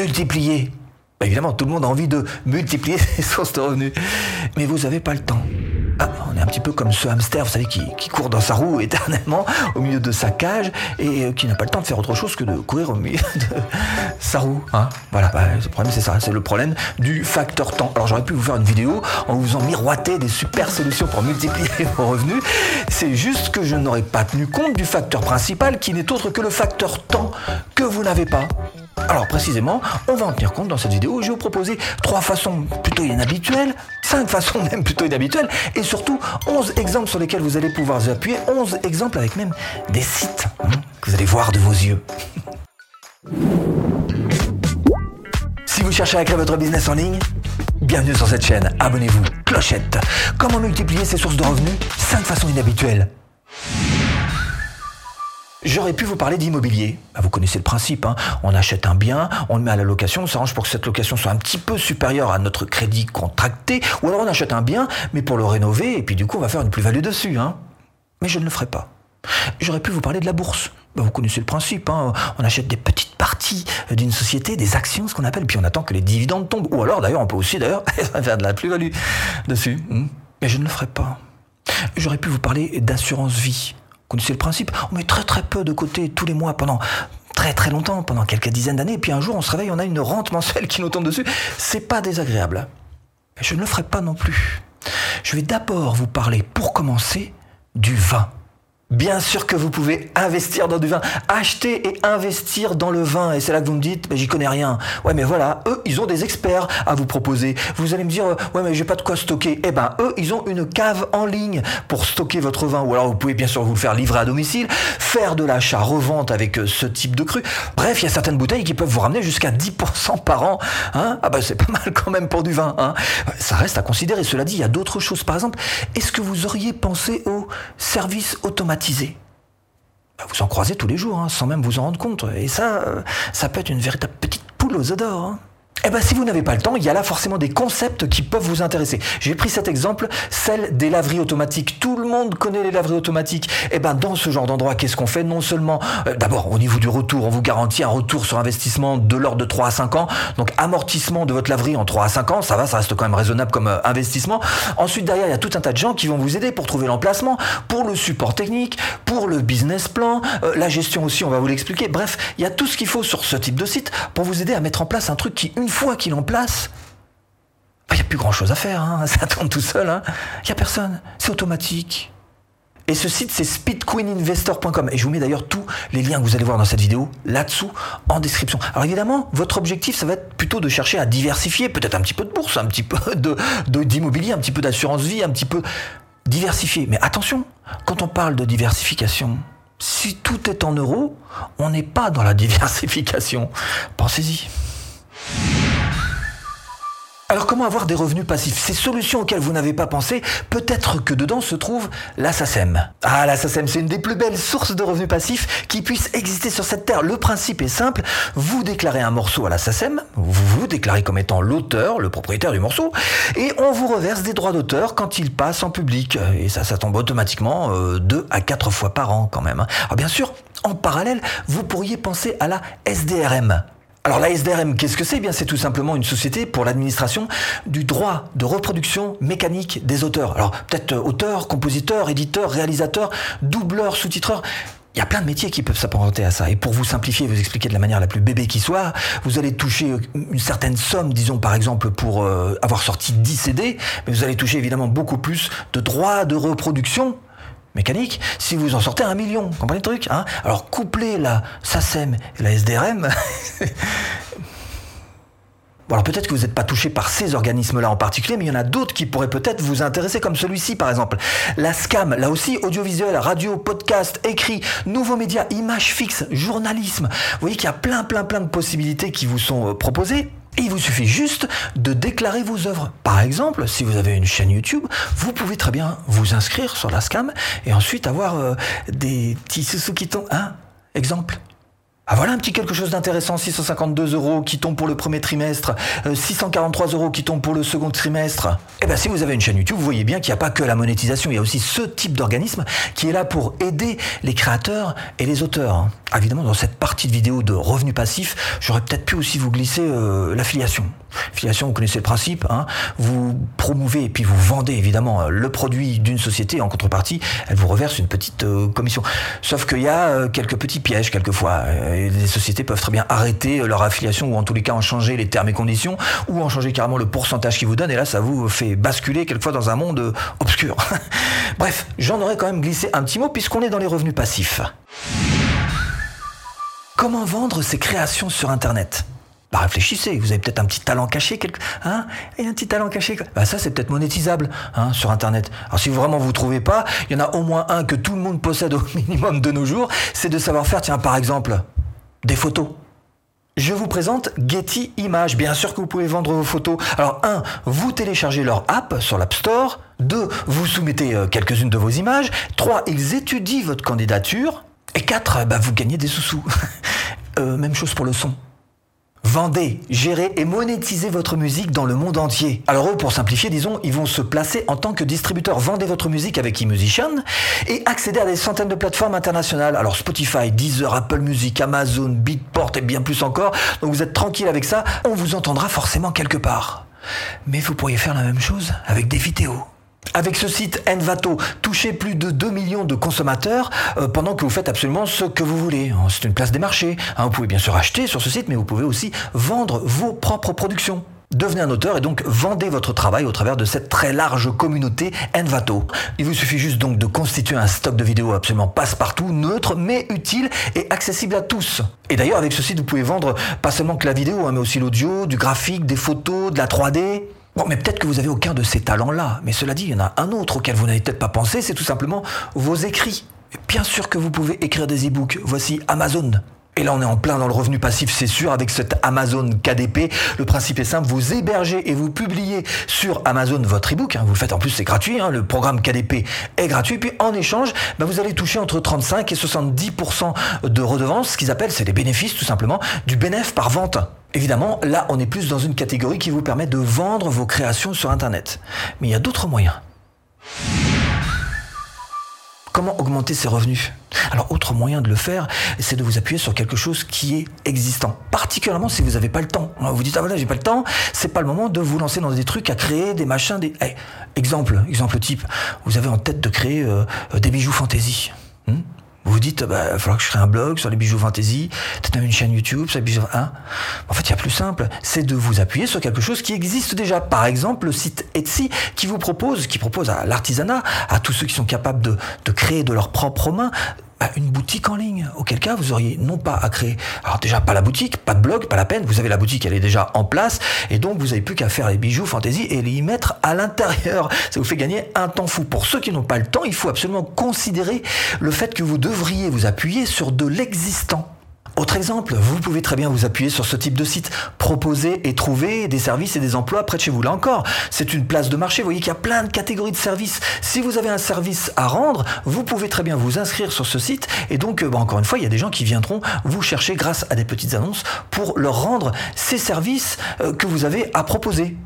multiplier. Bah, évidemment, tout le monde a envie de multiplier ses sources de revenus. Mais vous n'avez pas le temps. Ah, on est un petit peu comme ce hamster, vous savez, qui, qui, court dans sa roue éternellement au milieu de sa cage et euh, qui n'a pas le temps de faire autre chose que de courir au milieu de sa roue. Hein voilà, bah, le problème c'est ça, c'est le problème du facteur temps. Alors j'aurais pu vous faire une vidéo en vous en miroiter des super solutions pour multiplier vos revenus. C'est juste que je n'aurais pas tenu compte du facteur principal qui n'est autre que le facteur temps que vous n'avez pas. Alors précisément, on va en tenir compte dans cette vidéo. Je vais vous proposer trois façons plutôt inhabituelles, cinq façons même plutôt inhabituelles, et surtout 11 exemples sur lesquels vous allez pouvoir vous appuyer, 11 exemples avec même des sites hein, que vous allez voir de vos yeux. Si vous cherchez à créer votre business en ligne, bienvenue sur cette chaîne, abonnez-vous, clochette. Comment multiplier ses sources de revenus? 5 façons inhabituelles. J'aurais pu vous parler d'immobilier. Bah, vous connaissez le principe, hein. on achète un bien, on le met à la location, on s'arrange pour que cette location soit un petit peu supérieure à notre crédit contracté, ou alors on achète un bien, mais pour le rénover, et puis du coup on va faire une plus-value dessus. Hein. Mais je ne le ferai pas. J'aurais pu vous parler de la bourse. Bah, vous connaissez le principe, hein. on achète des petites parties d'une société, des actions, ce qu'on appelle, puis on attend que les dividendes tombent. Ou alors d'ailleurs, on peut aussi d'ailleurs faire de la plus-value dessus. Hmm. Mais je ne le ferai pas. J'aurais pu vous parler d'assurance vie connaissez le principe On met très très peu de côté tous les mois pendant très très longtemps, pendant quelques dizaines d'années, et puis un jour on se réveille, on a une rente mensuelle qui nous tombe dessus. C'est pas désagréable. Mais je ne le ferai pas non plus. Je vais d'abord vous parler, pour commencer, du vin. Bien sûr que vous pouvez investir dans du vin, acheter et investir dans le vin. Et c'est là que vous me dites, j'y connais rien. Ouais, mais voilà, eux, ils ont des experts à vous proposer. Vous allez me dire, ouais, mais j'ai pas de quoi stocker. Eh ben, eux, ils ont une cave en ligne pour stocker votre vin. Ou alors, vous pouvez bien sûr vous le faire livrer à domicile, faire de l'achat-revente avec euh, ce type de cru. Bref, il y a certaines bouteilles qui peuvent vous ramener jusqu'à 10% par an. Hein ah bah, c'est pas mal quand même pour du vin. Hein Ça reste à considérer. Cela dit, il y a d'autres choses. Par exemple, est-ce que vous auriez pensé au service automatique bah, vous en croisez tous les jours, hein, sans même vous en rendre compte. Et ça, euh, ça peut être une véritable petite poule aux. Hein. Eh ben, si vous n'avez pas le temps, il y a là forcément des concepts qui peuvent vous intéresser. J'ai pris cet exemple, celle des laveries automatiques. Tout le monde connaît les laveries automatiques. Eh ben, dans ce genre d'endroit, qu'est-ce qu'on fait? Non seulement, euh, d'abord, au niveau du retour, on vous garantit un retour sur investissement de l'ordre de 3 à 5 ans. Donc, amortissement de votre laverie en 3 à 5 ans, ça va, ça reste quand même raisonnable comme euh, investissement. Ensuite, derrière, il y a tout un tas de gens qui vont vous aider pour trouver l'emplacement, pour le support technique, pour le business plan, euh, la gestion aussi, on va vous l'expliquer. Bref, il y a tout ce qu'il faut sur ce type de site pour vous aider à mettre en place un truc qui, fois qu'il en place, il bah, n'y a plus grand chose à faire, hein. ça tourne tout seul, il hein. n'y a personne, c'est automatique. Et ce site, c'est speedqueeninvestor.com. Et je vous mets d'ailleurs tous les liens que vous allez voir dans cette vidéo là-dessous en description. Alors évidemment, votre objectif, ça va être plutôt de chercher à diversifier, peut-être un petit peu de bourse, un petit peu d'immobilier, un petit peu d'assurance vie, un petit peu diversifier. Mais attention, quand on parle de diversification, si tout est en euros, on n'est pas dans la diversification. Pensez-y. Alors comment avoir des revenus passifs? Ces solutions auxquelles vous n'avez pas pensé, peut-être que dedans se trouve la SACEM. Ah, la SACEM, c'est une des plus belles sources de revenus passifs qui puissent exister sur cette terre. Le principe est simple, vous déclarez un morceau à la SACEM, vous vous déclarez comme étant l'auteur, le propriétaire du morceau, et on vous reverse des droits d'auteur quand il passe en public. Et ça, ça tombe automatiquement euh, deux à quatre fois par an quand même. Hein. Alors bien sûr, en parallèle, vous pourriez penser à la SDRM. Alors la SDRM, qu'est-ce que c'est? Eh Bien, c'est tout simplement une société pour l'administration du droit de reproduction mécanique des auteurs. Alors peut-être euh, auteur, compositeur, éditeur, réalisateur, doubleur, sous-titreur. Il y a plein de métiers qui peuvent s'apparenter à ça. Et pour vous simplifier, vous expliquer de la manière la plus bébé qui soit, vous allez toucher une certaine somme, disons par exemple pour euh, avoir sorti 10 CD, mais vous allez toucher évidemment beaucoup plus de droits de reproduction mécanique si vous en sortez un million. Comprenez le truc hein? Alors coupler la SACEM et la SDRM... Bon, alors peut-être que vous n'êtes pas touché par ces organismes-là en particulier, mais il y en a d'autres qui pourraient peut-être vous intéresser, comme celui-ci par exemple. La SCAM, là aussi, audiovisuel, radio, podcast, écrit, nouveaux médias, images fixes, journalisme. Vous voyez qu'il y a plein, plein, plein de possibilités qui vous sont euh, proposées. Il vous suffit juste de déclarer vos œuvres. Par exemple, si vous avez une chaîne YouTube, vous pouvez très bien vous inscrire sur la SCAM et ensuite avoir euh, des petits sous qui tombent. Hein? Exemple Ah voilà un petit quelque chose d'intéressant, 652 euros qui tombe pour le premier trimestre, 643 euh, euros qui tombe pour le second trimestre. Eh bien si vous avez une chaîne YouTube, vous voyez bien qu'il n'y a pas que la monétisation, il y a aussi ce type d'organisme qui est là pour aider les créateurs et les auteurs. Ah, évidemment, dans cette partie de vidéo de revenus passifs, j'aurais peut-être pu aussi vous glisser euh, l'affiliation. Affiliation, vous connaissez le principe, hein vous promouvez et puis vous vendez évidemment le produit d'une société en contrepartie, elle vous reverse une petite euh, commission. Sauf qu'il y a quelques petits pièges quelquefois les sociétés peuvent très bien arrêter leur affiliation ou en tous les cas en changer les termes et conditions ou en changer carrément le pourcentage qu'ils vous donnent et là ça vous fait basculer quelquefois dans un monde obscur. Bref, j'en aurais quand même glissé un petit mot puisqu'on est dans les revenus passifs. Comment vendre ses créations sur Internet? Bah réfléchissez, vous avez peut-être un petit talent caché, quelque... hein Et un petit talent caché, bah ça c'est peut-être monétisable hein, sur Internet. Alors si vraiment vous trouvez pas, il y en a au moins un que tout le monde possède au minimum de nos jours, c'est de savoir faire, tiens par exemple, des photos. Je vous présente Getty Images. Bien sûr que vous pouvez vendre vos photos. Alors, un, vous téléchargez leur app sur l'App Store. Deux, vous soumettez euh, quelques-unes de vos images. Trois, ils étudient votre candidature. Et quatre, bah, vous gagnez des sous-sous. Euh, même chose pour le son. Vendez, gérez et monétisez votre musique dans le monde entier. Alors pour simplifier, disons, ils vont se placer en tant que distributeurs. Vendez votre musique avec eMusician et accéder à des centaines de plateformes internationales. Alors Spotify, Deezer, Apple Music, Amazon, Beatport et bien plus encore. Donc vous êtes tranquille avec ça, on vous entendra forcément quelque part. Mais vous pourriez faire la même chose avec des vidéos. Avec ce site Envato, touchez plus de 2 millions de consommateurs euh, pendant que vous faites absolument ce que vous voulez. Hein, c'est une place des marchés. Hein, vous pouvez bien sûr acheter sur ce site, mais vous pouvez aussi vendre vos propres productions. Devenez un auteur et donc vendez votre travail au travers de cette très large communauté Envato. Il vous suffit juste donc de constituer un stock de vidéos absolument passe-partout, neutre, mais utile et accessible à tous. Et d'ailleurs, avec ce site, vous pouvez vendre pas seulement que la vidéo, hein, mais aussi l'audio, du graphique, des photos, de la 3D. Bon, mais peut-être que vous avez aucun de ces talents-là. Mais cela dit, il y en a un autre auquel vous n'avez peut-être pas pensé, c'est tout simplement vos écrits. Bien sûr que vous pouvez écrire des e-books. Voici Amazon. Et là, on est en plein dans le revenu passif, c'est sûr, avec cette Amazon KDP. Le principe est simple, vous hébergez et vous publiez sur Amazon votre e-book. Hein. vous le faites en plus, c'est gratuit. Hein. le programme KDP est gratuit. Puis en échange, bah, vous allez toucher entre 35 et 70% de redevances, ce qu'ils appellent, c'est les bénéfices tout simplement, du bénéfice par vente. Évidemment, là, on est plus dans une catégorie qui vous permet de vendre vos créations sur Internet. Mais il y a d'autres moyens. Comment augmenter ses revenus? Alors, autre moyen de le faire, c'est de vous appuyer sur quelque chose qui est existant. Particulièrement si vous n'avez pas le temps. Vous dites, ah voilà, j'ai pas le temps, c'est pas le moment de vous lancer dans des trucs à créer, des machins, des... Eh, exemple, exemple type, vous avez en tête de créer euh, des bijoux fantaisie. Hmm? Vous dites, bah, il va falloir que je crée un blog sur les bijoux fantasy, peut-être même une chaîne YouTube sur les bijoux. Hein en fait, il y a plus simple, c'est de vous appuyer sur quelque chose qui existe déjà. Par exemple, le site Etsy qui vous propose, qui propose à l'artisanat, à tous ceux qui sont capables de, de créer de leurs propres mains, une boutique en ligne. Auquel cas, vous auriez non pas à créer, alors déjà pas la boutique, pas de blog, pas la peine. Vous avez la boutique, elle est déjà en place, et donc vous n'avez plus qu'à faire les bijoux fantaisie et les y mettre à l'intérieur. Ça vous fait gagner un temps fou. Pour ceux qui n'ont pas le temps, il faut absolument considérer le fait que vous devriez vous appuyer sur de l'existant. Autre exemple, vous pouvez très bien vous appuyer sur ce type de site, proposer et trouver des services et des emplois près de chez vous. Là encore, c'est une place de marché. Vous voyez qu'il y a plein de catégories de services. Si vous avez un service à rendre, vous pouvez très bien vous inscrire sur ce site. Et donc, euh, encore une fois, il y a des gens qui viendront vous chercher grâce à des petites annonces pour leur rendre ces services euh, que vous avez à proposer.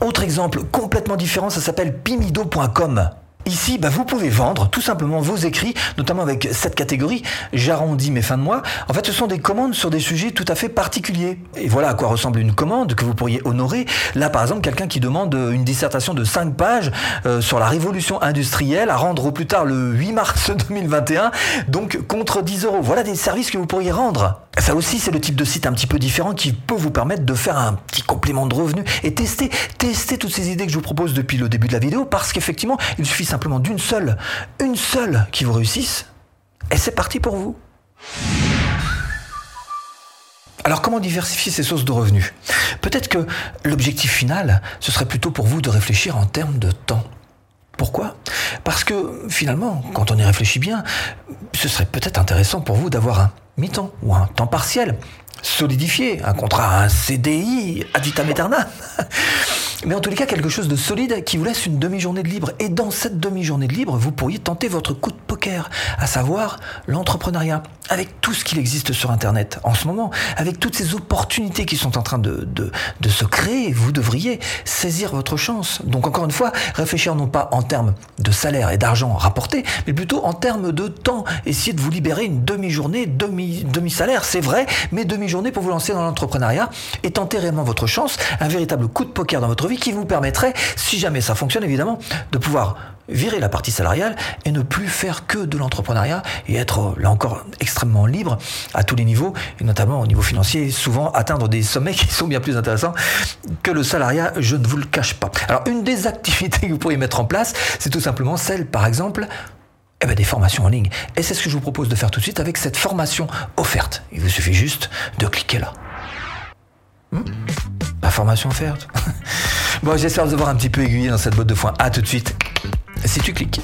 Autre exemple complètement différent, ça s'appelle pimido.com. Ici, bah, vous pouvez vendre tout simplement vos écrits, notamment avec cette catégorie, j'arrondis mes fins de mois. En fait, ce sont des commandes sur des sujets tout à fait particuliers. Et voilà à quoi ressemble une commande que vous pourriez honorer. Là, par exemple, quelqu'un qui demande une dissertation de 5 pages euh, sur la révolution industrielle à rendre au plus tard le 8 mars 2021, donc contre 10 euros. Voilà des services que vous pourriez rendre. Ça aussi, c'est le type de site un petit peu différent qui peut vous permettre de faire un petit complément de revenus et tester, tester toutes ces idées que je vous propose depuis le début de la vidéo parce qu'effectivement, il suffit simplement d'une seule, une seule qui vous réussisse, et c'est parti pour vous. Alors comment diversifier ces sources de revenus? Peut-être que l'objectif final, ce serait plutôt pour vous de réfléchir en termes de temps. Pourquoi? Parce que finalement, quand on y réfléchit bien, ce serait peut-être intéressant pour vous d'avoir un mi-temps ou un temps partiel solidifié, un contrat, un CDI ad vitam aeternam. Mais en tous les cas, quelque chose de solide qui vous laisse une demi-journée de libre. Et dans cette demi-journée de libre, vous pourriez tenter votre coup de poker, à savoir l'entrepreneuriat. Avec tout ce qu'il existe sur Internet en ce moment, avec toutes ces opportunités qui sont en train de, se créer, vous devriez saisir votre chance. Donc encore une fois, réfléchir non pas en termes de salaire et d'argent rapporté, mais plutôt en termes de temps. Essayez de vous libérer une demi-journée, demi, demi-salaire, c'est vrai, mais demi-journée pour vous lancer dans l'entrepreneuriat et tenter réellement votre chance, un véritable coup de poker dans votre vie qui vous permettrait, si jamais ça fonctionne évidemment, de pouvoir virer la partie salariale et ne plus faire que de l'entrepreneuriat et être là encore extrêmement libre à tous les niveaux et notamment au niveau financier souvent atteindre des sommets qui sont bien plus intéressants que le salariat. Je ne vous le cache pas. Alors une des activités que vous pourriez mettre en place c'est tout simplement celle par exemple eh ben, des formations en ligne. Et c'est ce que je vous propose de faire tout de suite avec cette formation offerte. Il vous suffit juste de cliquer là. Hmm? La formation offerte? bon j'espère vous avoir un petit peu aiguillé dans cette botte de foin à tout de suite si tu cliques.